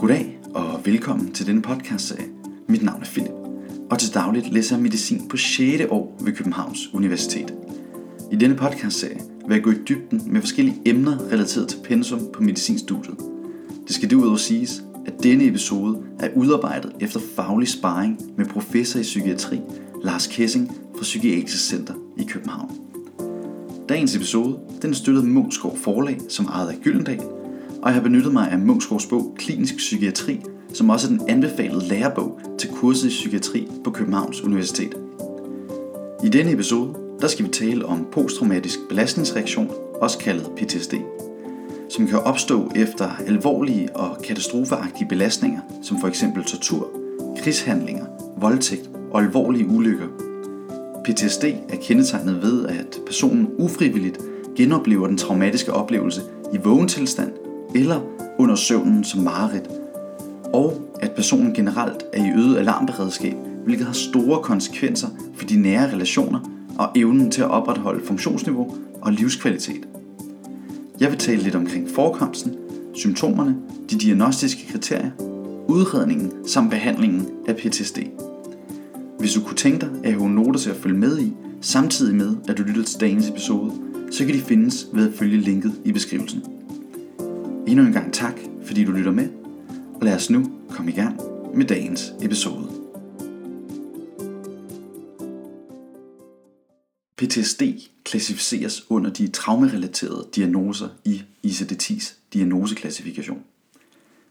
Goddag og velkommen til denne podcast. Mit navn er Philip, og til dagligt læser jeg medicin på 6. år ved Københavns Universitet. I denne podcast-serie vil jeg gå i dybden med forskellige emner relateret til pensum på medicinstudiet. Det skal derudover siges, at denne episode er udarbejdet efter faglig sparring med professor i psykiatri Lars Kessing fra Psykiatrisk Center i København. Dagens episode den er støttet af Forlag, som ejet af Gyldendal, og jeg har benyttet mig af Munchsgaards bog Klinisk Psykiatri, som også er den anbefalede lærebog til kurset i psykiatri på Københavns Universitet. I denne episode der skal vi tale om posttraumatisk belastningsreaktion, også kaldet PTSD, som kan opstå efter alvorlige og katastrofeagtige belastninger, som for eksempel tortur, krigshandlinger, voldtægt og alvorlige ulykker. PTSD er kendetegnet ved, at personen ufrivilligt genoplever den traumatiske oplevelse i vågen tilstand eller under søvnen som mareridt, og at personen generelt er i øget alarmberedskab, hvilket har store konsekvenser for de nære relationer og evnen til at opretholde funktionsniveau og livskvalitet. Jeg vil tale lidt omkring forekomsten, symptomerne, de diagnostiske kriterier, udredningen samt behandlingen af PTSD. Hvis du kunne tænke dig at have noter til at følge med i, samtidig med at du lytter til dagens episode, så kan de findes ved at følge linket i beskrivelsen. Endnu en gang tak, fordi du lytter med, og lad os nu komme i gang med dagens episode. PTSD klassificeres under de traumerelaterede diagnoser i ICD-10's diagnoseklassifikation.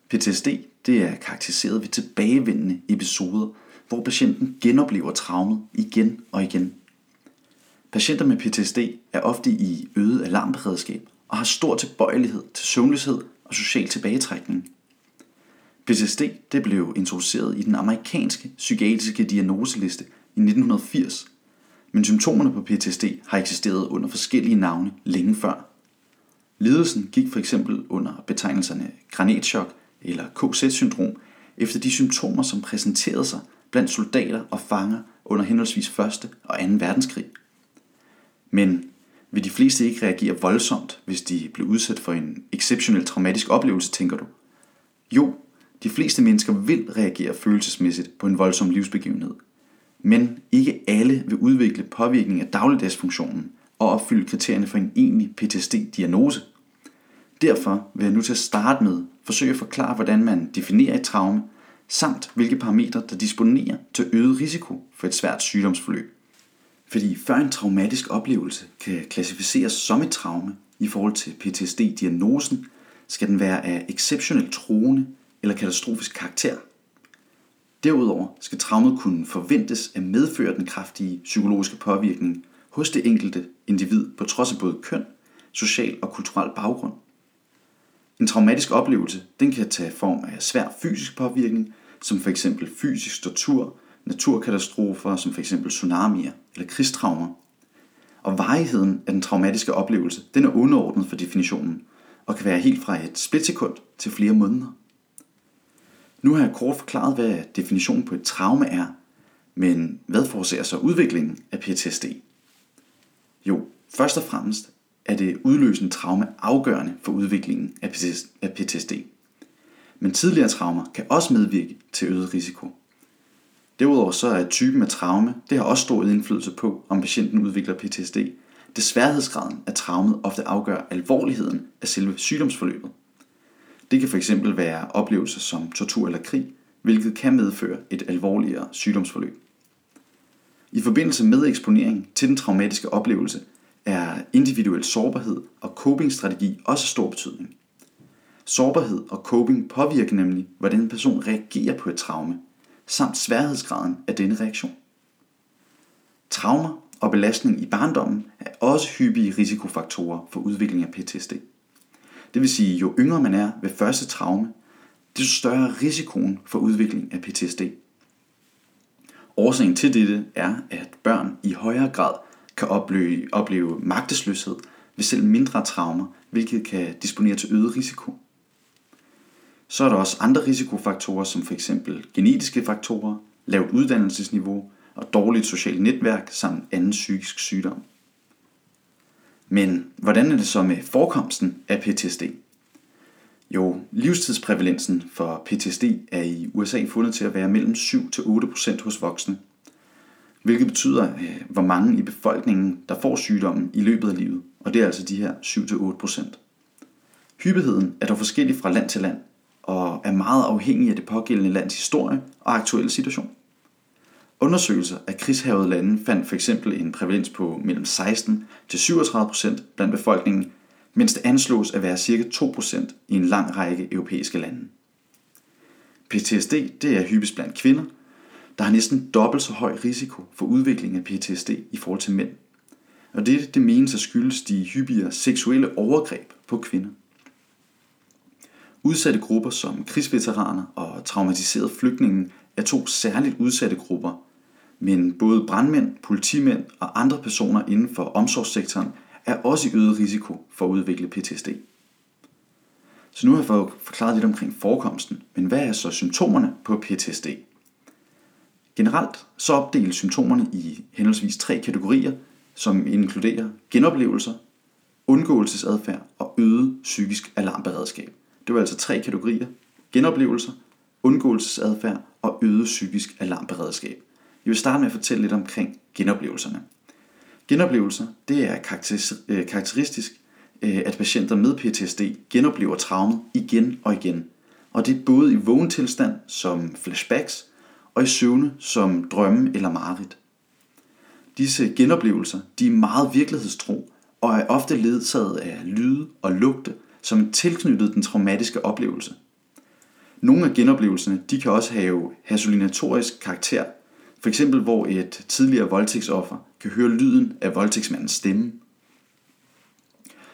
PTSD det er karakteriseret ved tilbagevendende episoder, hvor patienten genoplever traumet igen og igen. Patienter med PTSD er ofte i øget alarmberedskab og har stor tilbøjelighed til søvnløshed og social tilbagetrækning. PTSD det blev introduceret i den amerikanske psykiatriske diagnoseliste i 1980, men symptomerne på PTSD har eksisteret under forskellige navne længe før. Lidelsen gik for eksempel under betegnelserne granatchok eller KZ-syndrom efter de symptomer, som præsenterede sig blandt soldater og fanger under henholdsvis 1. og 2. verdenskrig. Men vil de fleste ikke reagere voldsomt, hvis de bliver udsat for en exceptionel traumatisk oplevelse, tænker du? Jo, de fleste mennesker vil reagere følelsesmæssigt på en voldsom livsbegivenhed. Men ikke alle vil udvikle påvirkning af dagligdagsfunktionen og opfylde kriterierne for en egentlig PTSD-diagnose. Derfor vil jeg nu til at starte med forsøge at forklare, hvordan man definerer et traume, samt hvilke parametre, der disponerer til øget risiko for et svært sygdomsforløb. Fordi før en traumatisk oplevelse kan klassificeres som et traume i forhold til PTSD-diagnosen, skal den være af exceptionelt troende eller katastrofisk karakter. Derudover skal traumet kunne forventes at medføre den kraftige psykologiske påvirkning hos det enkelte individ på trods af både køn, social og kulturel baggrund. En traumatisk oplevelse den kan tage form af svær fysisk påvirkning, som f.eks. fysisk tortur, naturkatastrofer som f.eks. tsunamier eller krigstraumer. Og varigheden af den traumatiske oplevelse den er underordnet for definitionen og kan være helt fra et splitsekund til flere måneder. Nu har jeg kort forklaret, hvad definitionen på et traume er, men hvad forårsager så udviklingen af PTSD? Jo, først og fremmest er det udløsende traume afgørende for udviklingen af PTSD. Men tidligere traumer kan også medvirke til øget risiko. Derudover så er typen af traume, det har også stor indflydelse på, om patienten udvikler PTSD. Det sværhedsgraden af traumet ofte afgør alvorligheden af selve sygdomsforløbet. Det kan fx være oplevelser som tortur eller krig, hvilket kan medføre et alvorligere sygdomsforløb. I forbindelse med eksponering til den traumatiske oplevelse er individuel sårbarhed og copingstrategi også stor betydning. Sårbarhed og coping påvirker nemlig, hvordan en person reagerer på et traume, samt sværhedsgraden af denne reaktion. Traumer og belastning i barndommen er også hyppige risikofaktorer for udvikling af PTSD. Det vil sige, jo yngre man er ved første traume, desto større er risikoen for udvikling af PTSD. Årsagen til dette er, at børn i højere grad kan opleve, opleve magtesløshed ved selv mindre traumer, hvilket kan disponere til øget risiko. Så er der også andre risikofaktorer, som f.eks. genetiske faktorer, lavt uddannelsesniveau og dårligt socialt netværk samt anden psykisk sygdom. Men hvordan er det så med forekomsten af PTSD? Jo, livstidsprævalensen for PTSD er i USA fundet til at være mellem 7-8% hos voksne, hvilket betyder, øh, hvor mange i befolkningen, der får sygdommen i løbet af livet, og det er altså de her 7-8%. Hyppigheden er dog forskellig fra land til land, og er meget afhængig af det pågældende lands historie og aktuelle situation. Undersøgelser af krigshavede lande fandt f.eks. en prævalens på mellem 16 til 37 procent blandt befolkningen, mens det anslås at være ca. 2 procent i en lang række europæiske lande. PTSD det er hyppigst blandt kvinder, der har næsten dobbelt så høj risiko for udvikling af PTSD i forhold til mænd. Og det, det menes at skyldes de hyppigere seksuelle overgreb på kvinder. Udsatte grupper som krigsveteraner og traumatiserede flygtninge er to særligt udsatte grupper, men både brandmænd, politimænd og andre personer inden for omsorgssektoren er også i øget risiko for at udvikle PTSD. Så nu har jeg forklaret lidt omkring forekomsten, men hvad er så symptomerne på PTSD? Generelt så opdeles symptomerne i henholdsvis tre kategorier, som inkluderer genoplevelser, undgåelsesadfærd og øget psykisk alarmberedskab. Det var altså tre kategorier. Genoplevelser, undgåelsesadfærd og øget psykisk alarmberedskab. Jeg vil starte med at fortælle lidt omkring genoplevelserne. Genoplevelser det er øh, karakteristisk, øh, at patienter med PTSD genoplever traumet igen og igen. Og det er både i vågen tilstand som flashbacks og i søvne som drømme eller mareridt. Disse genoplevelser de er meget virkelighedstro og er ofte ledsaget af lyde og lugte, som tilknyttet den traumatiske oplevelse. Nogle af genoplevelserne de kan også have hallucinatorisk karakter, for eksempel hvor et tidligere voldtægtsoffer kan høre lyden af voldtægtsmandens stemme.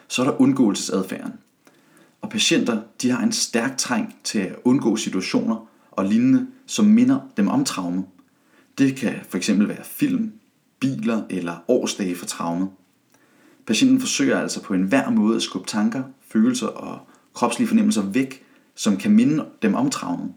Så er der undgåelsesadfærden. Og patienter de har en stærk træng til at undgå situationer og lignende, som minder dem om traume. Det kan fx være film, biler eller årsdage for traumet. Patienten forsøger altså på enhver måde at skubbe tanker, følelser og kropslige fornemmelser væk, som kan minde dem om traumet.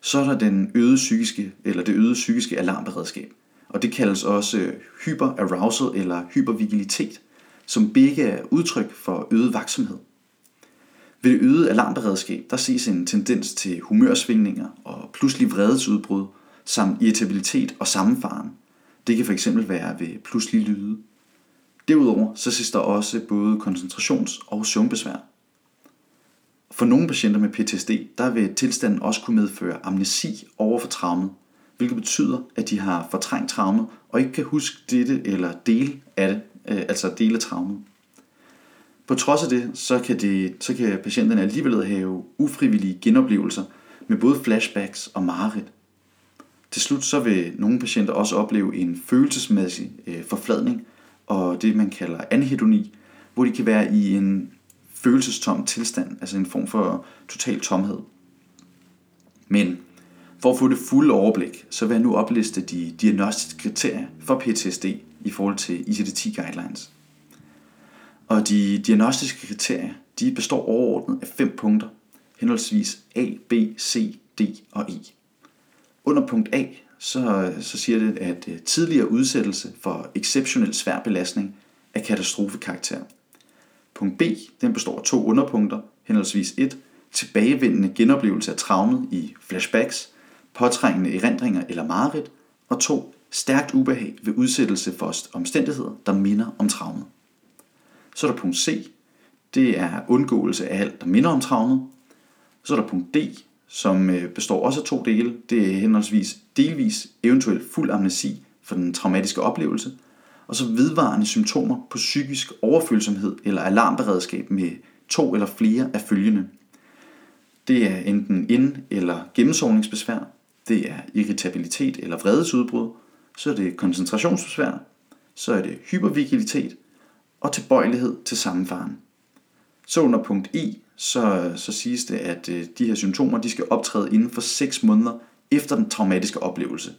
Så er der den øgede psykiske, eller det øgede psykiske alarmberedskab. Og det kaldes også øh, hyperarousal eller hypervigilitet, som begge er udtryk for øget vaksomhed. Ved det øgede alarmberedskab, der ses en tendens til humørsvingninger og pludselig vredesudbrud, samt irritabilitet og sammenfaren. Det kan fx være ved pludselig lyde. Derudover så ses der også både koncentrations- og søvnbesvær. For nogle patienter med PTSD, der vil tilstanden også kunne medføre amnesi over for traumet, hvilket betyder, at de har fortrængt traumet og ikke kan huske dette eller dele af det, øh, altså dele traumet. På trods af det, så kan, det, så kan patienterne alligevel have ufrivillige genoplevelser med både flashbacks og mareridt. Til slut så vil nogle patienter også opleve en følelsesmæssig øh, forfladning og det man kalder anhedoni, hvor de kan være i en følelsestom tilstand, altså en form for total tomhed. Men for at få det fulde overblik, så vil jeg nu opliste de diagnostiske kriterier for PTSD i forhold til ICD-10 guidelines. Og de diagnostiske kriterier, de består overordnet af fem punkter, henholdsvis A, B, C, D og E. Under punkt A, så, så siger det, at øh, tidligere udsættelse for exceptionel svær belastning er katastrofekarakter. Punkt B, den består af to underpunkter, henholdsvis 1. Tilbagevendende genoplevelse af traumet i flashbacks, påtrængende erindringer eller mareridt, og 2. Stærkt ubehag ved udsættelse for omstændigheder, der minder om traumet. Så er der punkt C, det er undgåelse af alt, der minder om traumet. Så er der punkt D, som øh, består også af to dele. Det er henholdsvis delvis eventuelt fuld amnesi for den traumatiske oplevelse, og så vedvarende symptomer på psykisk overfølsomhed eller alarmberedskab med to eller flere af følgende. Det er enten ind- eller gennemsovningsbesvær, det er irritabilitet eller vredesudbrud, så er det koncentrationsbesvær, så er det hypervigilitet og tilbøjelighed til sammenfaren. Så under punkt E så, så siges det, at øh, de her symptomer de skal optræde inden for 6 måneder efter den traumatiske oplevelse.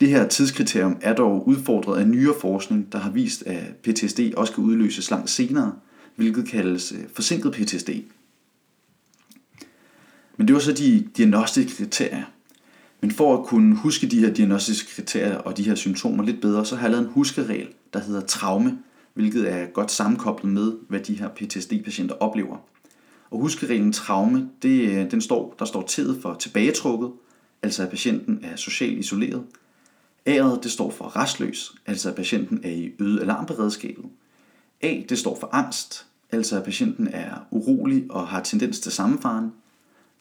Det her tidskriterium er dog udfordret af nyere forskning, der har vist, at PTSD også kan udløses langt senere, hvilket kaldes øh, forsinket PTSD. Men det var så de diagnostiske kriterier. Men for at kunne huske de her diagnostiske kriterier og de her symptomer lidt bedre, så har jeg lavet en huskeregel, der hedder traume, hvilket er godt sammenkoblet med, hvad de her PTSD-patienter oplever. Og huskeringen traume, det, øh, den står, der står T'et for tilbagetrukket, altså at patienten er socialt isoleret. A'et det står for restløs, altså at patienten er i øget alarmberedskabet. A det står for angst, altså at patienten er urolig og har tendens til sammenfaren.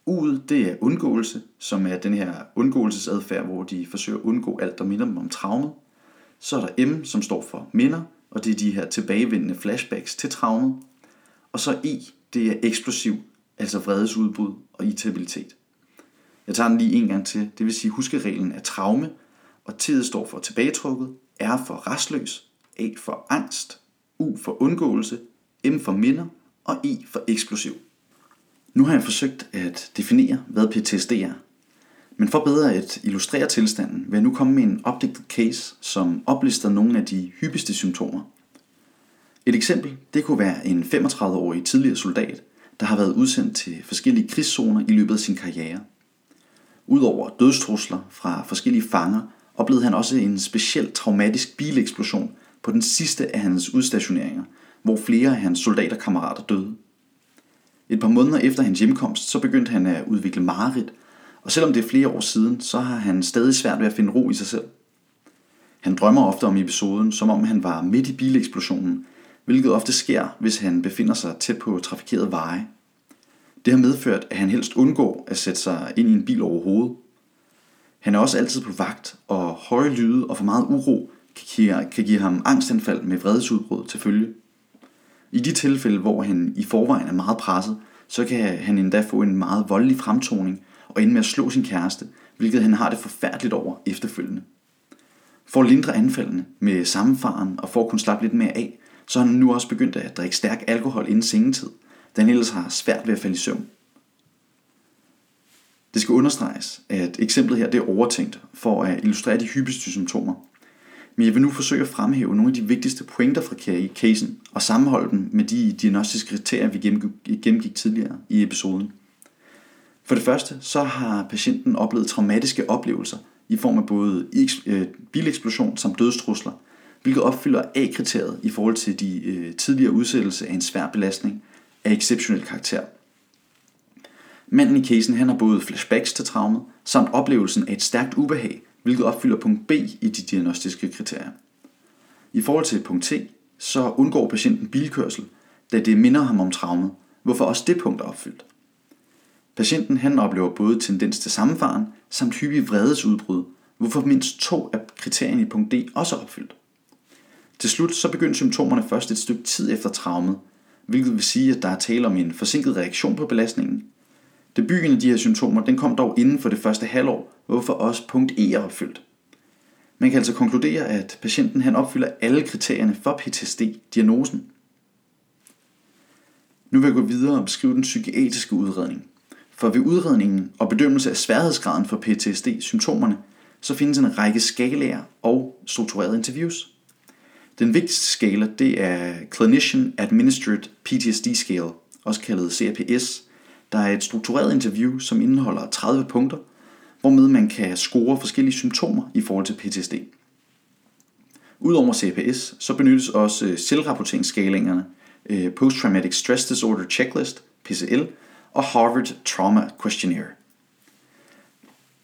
U'et det er undgåelse, som er den her undgåelsesadfærd, hvor de forsøger at undgå alt, der minder dem om traumet. Så er der M, som står for minder, og det er de her tilbagevendende flashbacks til traumet. Og så E, det er eksplosiv, altså vredesudbrud og irritabilitet. Jeg tager den lige en gang til. Det vil sige, huskereglen er traume, og tid står for tilbagetrukket, R for restløs, A for angst, U for undgåelse, M for minder og I for eksplosiv. Nu har jeg forsøgt at definere, hvad PTSD er. Men for bedre at illustrere tilstanden, vil jeg nu komme med en opdigtet case, som oplister nogle af de hyppigste symptomer. Et eksempel, det kunne være en 35-årig tidligere soldat, der har været udsendt til forskellige krigszoner i løbet af sin karriere. Udover dødstrusler fra forskellige fanger, oplevede han også en speciel traumatisk bileksplosion på den sidste af hans udstationeringer, hvor flere af hans soldaterkammerater døde. Et par måneder efter hans hjemkomst, så begyndte han at udvikle mareridt, og selvom det er flere år siden, så har han stadig svært ved at finde ro i sig selv. Han drømmer ofte om episoden, som om han var midt i bileksplosionen, hvilket ofte sker, hvis han befinder sig tæt på trafikerede veje. Det har medført, at han helst undgår at sætte sig ind i en bil overhovedet. Han er også altid på vagt, og høje lyde og for meget uro kan give ham angstanfald med vredesudbrud til følge. I de tilfælde, hvor han i forvejen er meget presset, så kan han endda få en meget voldelig fremtoning og ende med at slå sin kæreste, hvilket han har det forfærdeligt over efterfølgende. For at lindre anfaldene med sammenfaren og for at kunne slappe lidt mere af, så har han nu også begyndt at drikke stærk alkohol inden sengetid, da han ellers har svært ved at falde i søvn. Det skal understreges, at eksemplet her det er overtænkt for at illustrere de hyppigste symptomer. Men jeg vil nu forsøge at fremhæve nogle af de vigtigste pointer fra casen og sammenholde dem med de diagnostiske kriterier, vi gennemgik tidligere i episoden. For det første, så har patienten oplevet traumatiske oplevelser i form af både øh, bileksplosion samt dødstrusler, hvilket opfylder A-kriteriet i forhold til de øh, tidligere udsættelse af en svær belastning af exceptionel karakter. Manden i casen han har både flashbacks til traumet, samt oplevelsen af et stærkt ubehag, hvilket opfylder punkt B i de diagnostiske kriterier. I forhold til punkt T, så undgår patienten bilkørsel, da det minder ham om traumet, hvorfor også det punkt er opfyldt. Patienten han oplever både tendens til sammenfaren samt hyppig vredesudbrud, hvorfor mindst to af kriterierne i punkt D også er opfyldt. Til slut så begyndte symptomerne først et stykke tid efter traumet, hvilket vil sige, at der er tale om en forsinket reaktion på belastningen. Debuten af de her symptomer den kom dog inden for det første halvår, hvorfor også punkt E er opfyldt. Man kan altså konkludere, at patienten han opfylder alle kriterierne for PTSD-diagnosen. Nu vil jeg gå videre og beskrive den psykiatriske udredning. For ved udredningen og bedømmelse af sværhedsgraden for PTSD-symptomerne, så findes en række skalaer og strukturerede interviews. Den vigtigste skala det er Clinician Administered PTSD Scale, også kaldet CAPS, der er et struktureret interview, som indeholder 30 punkter, hvormed man kan score forskellige symptomer i forhold til PTSD. Udover CPS, så benyttes også øh, selvrapporteringsskalingerne, øh, Post Traumatic Stress Disorder Checklist, PCL, og Harvard Trauma Questionnaire.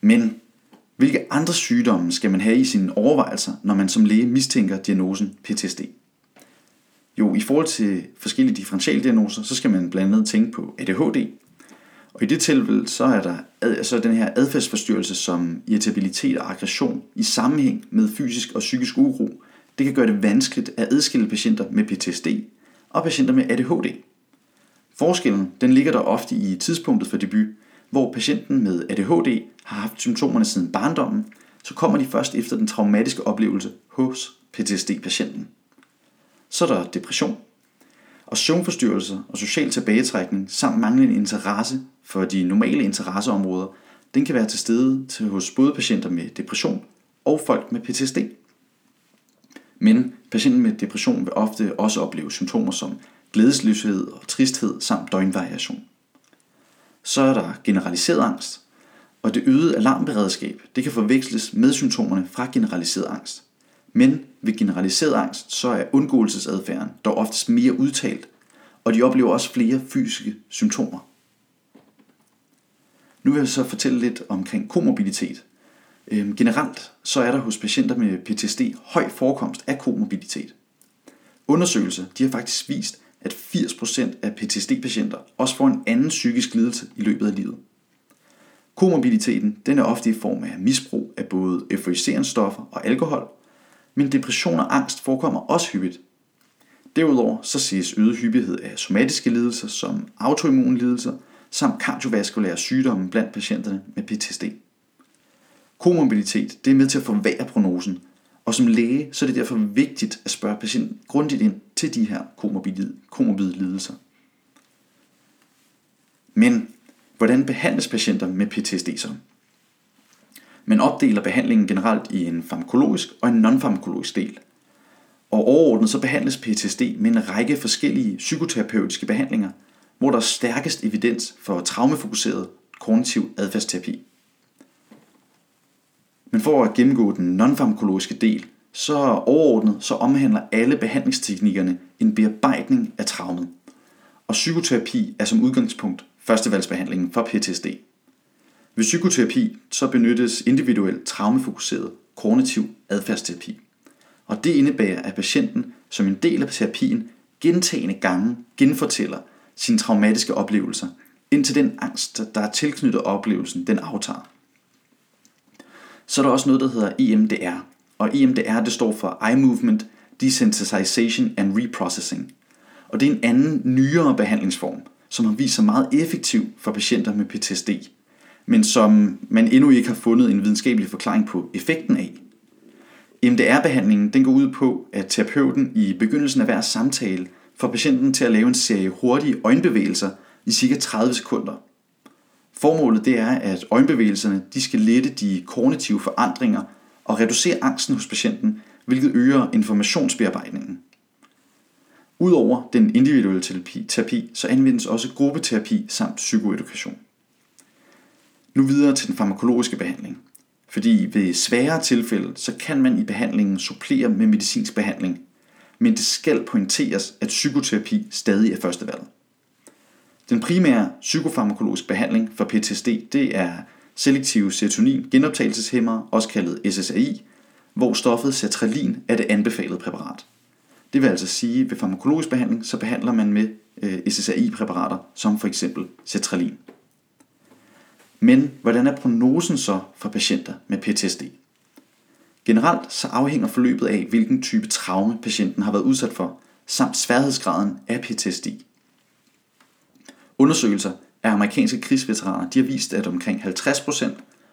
Men hvilke andre sygdomme skal man have i sine overvejelser, når man som læge mistænker diagnosen PTSD? Jo, i forhold til forskellige differentialdiagnoser, så skal man blandt andet tænke på ADHD. Og i det tilfælde, så er der så er den her adfærdsforstyrrelse som irritabilitet og aggression i sammenhæng med fysisk og psykisk uro. Det kan gøre det vanskeligt at adskille patienter med PTSD og patienter med ADHD. Forskellen den ligger der ofte i tidspunktet for debut, hvor patienten med ADHD har haft symptomerne siden barndommen, så kommer de først efter den traumatiske oplevelse hos PTSD-patienten. Så er der depression, og søvnforstyrrelser og social tilbagetrækning samt manglende interesse for de normale interesseområder, den kan være til stede til hos både patienter med depression og folk med PTSD. Men patienten med depression vil ofte også opleve symptomer som glædesløshed og tristhed samt døgnvariation. Så er der generaliseret angst, og det øgede alarmberedskab det kan forveksles med symptomerne fra generaliseret angst. Men ved generaliseret angst så er undgåelsesadfærden dog oftest mere udtalt, og de oplever også flere fysiske symptomer. Nu vil jeg så fortælle lidt omkring komorbiditet. Øhm, generelt så er der hos patienter med PTSD høj forekomst af komorbiditet. Undersøgelser de har faktisk vist, at 80% af PTSD-patienter også får en anden psykisk lidelse i løbet af livet. Komorbiditeten den er ofte i form af misbrug af både euforiserende stoffer og alkohol, men depression og angst forekommer også hyppigt. Derudover så ses øget hyppighed af somatiske lidelser som autoimmune lidelser samt kardiovaskulære sygdomme blandt patienterne med PTSD. Komorbiditet det er med til at forværre prognosen, og som læge så er det derfor vigtigt at spørge patienten grundigt ind til de her komorbide, komorbide lidelser. Men hvordan behandles patienter med PTSD så? Man opdeler behandlingen generelt i en farmakologisk og en non-farmakologisk del. Og overordnet så behandles PTSD med en række forskellige psykoterapeutiske behandlinger, hvor der er stærkest evidens for traumefokuseret kognitiv adfærdsterapi. Men for at gennemgå den nonfarmakologiske del, så overordnet så omhandler alle behandlingsteknikkerne en bearbejdning af traumet. Og psykoterapi er som udgangspunkt førstevalgsbehandlingen for PTSD. Ved psykoterapi så benyttes individuel traumefokuseret kognitiv adfærdsterapi. Og det indebærer, at patienten som en del af terapien gentagende gange genfortæller sine traumatiske oplevelser, indtil den angst, der er tilknyttet oplevelsen, den aftager. Så er der også noget, der hedder EMDR. Og EMDR det står for Eye Movement Desensitization and Reprocessing. Og det er en anden, nyere behandlingsform, som har vist sig meget effektiv for patienter med PTSD, men som man endnu ikke har fundet en videnskabelig forklaring på effekten af. EMDR-behandlingen den går ud på, at terapeuten i begyndelsen af hver samtale får patienten til at lave en serie hurtige øjenbevægelser i cirka 30 sekunder. Formålet det er, at øjenbevægelserne de skal lette de kognitive forandringer og reducere angsten hos patienten, hvilket øger informationsbearbejdningen. Udover den individuelle terapi, terapi, så anvendes også gruppeterapi samt psykoedukation. Nu videre til den farmakologiske behandling. Fordi ved svære tilfælde, så kan man i behandlingen supplere med medicinsk behandling, men det skal pointeres, at psykoterapi stadig er førstevalget. Den primære psykofarmakologiske behandling for PTSD, det er selektiv serotonin genoptagelseshæmmer, også kaldet SSRI, hvor stoffet sertralin er det anbefalede præparat. Det vil altså sige, at ved farmakologisk behandling, så behandler man med øh, SSRI-præparater, som for eksempel sertralin. Men hvordan er prognosen så for patienter med PTSD? Generelt så afhænger forløbet af, hvilken type traume patienten har været udsat for, samt sværhedsgraden af PTSD. Undersøgelser af amerikanske krigsveteraner de har vist, at omkring 50%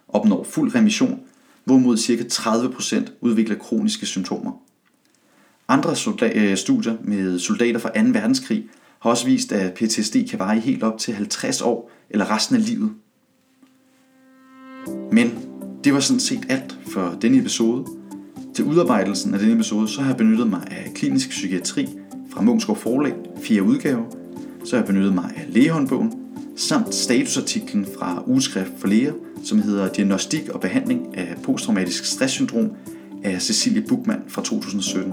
opnår fuld remission, hvorimod ca. 30% udvikler kroniske symptomer. Andre øh, studier med soldater fra 2. verdenskrig har også vist, at PTSD kan vare helt op til 50 år eller resten af livet. Men det var sådan set alt for denne episode. Til udarbejdelsen af denne episode, så har jeg benyttet mig af klinisk psykiatri fra Mungsgaard Forlag, 4 udgave. Så har jeg benyttet mig af lægehåndbogen, samt statusartiklen fra Ugeskrift for Læger, som hedder Diagnostik og behandling af posttraumatisk stresssyndrom af Cecilie Buchmann fra 2017.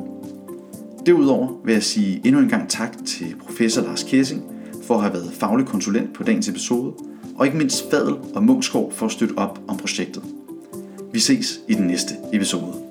Derudover vil jeg sige endnu en gang tak til professor Lars Kessing for at have været faglig konsulent på dagens episode, og ikke mindst Fadel og Mungskov for at støtte op om projektet. Vi ses i den næste episode.